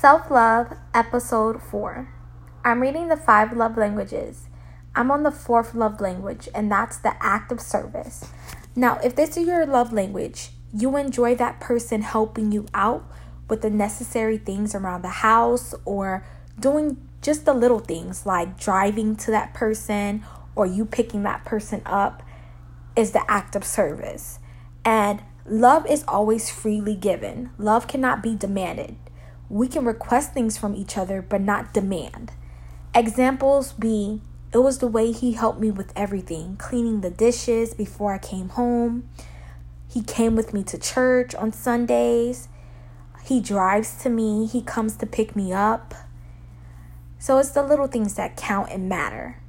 Self Love, Episode 4. I'm reading the five love languages. I'm on the fourth love language, and that's the act of service. Now, if this is your love language, you enjoy that person helping you out with the necessary things around the house or doing just the little things like driving to that person or you picking that person up is the act of service. And love is always freely given, love cannot be demanded. We can request things from each other, but not demand. Examples be it was the way he helped me with everything cleaning the dishes before I came home. He came with me to church on Sundays. He drives to me. He comes to pick me up. So it's the little things that count and matter.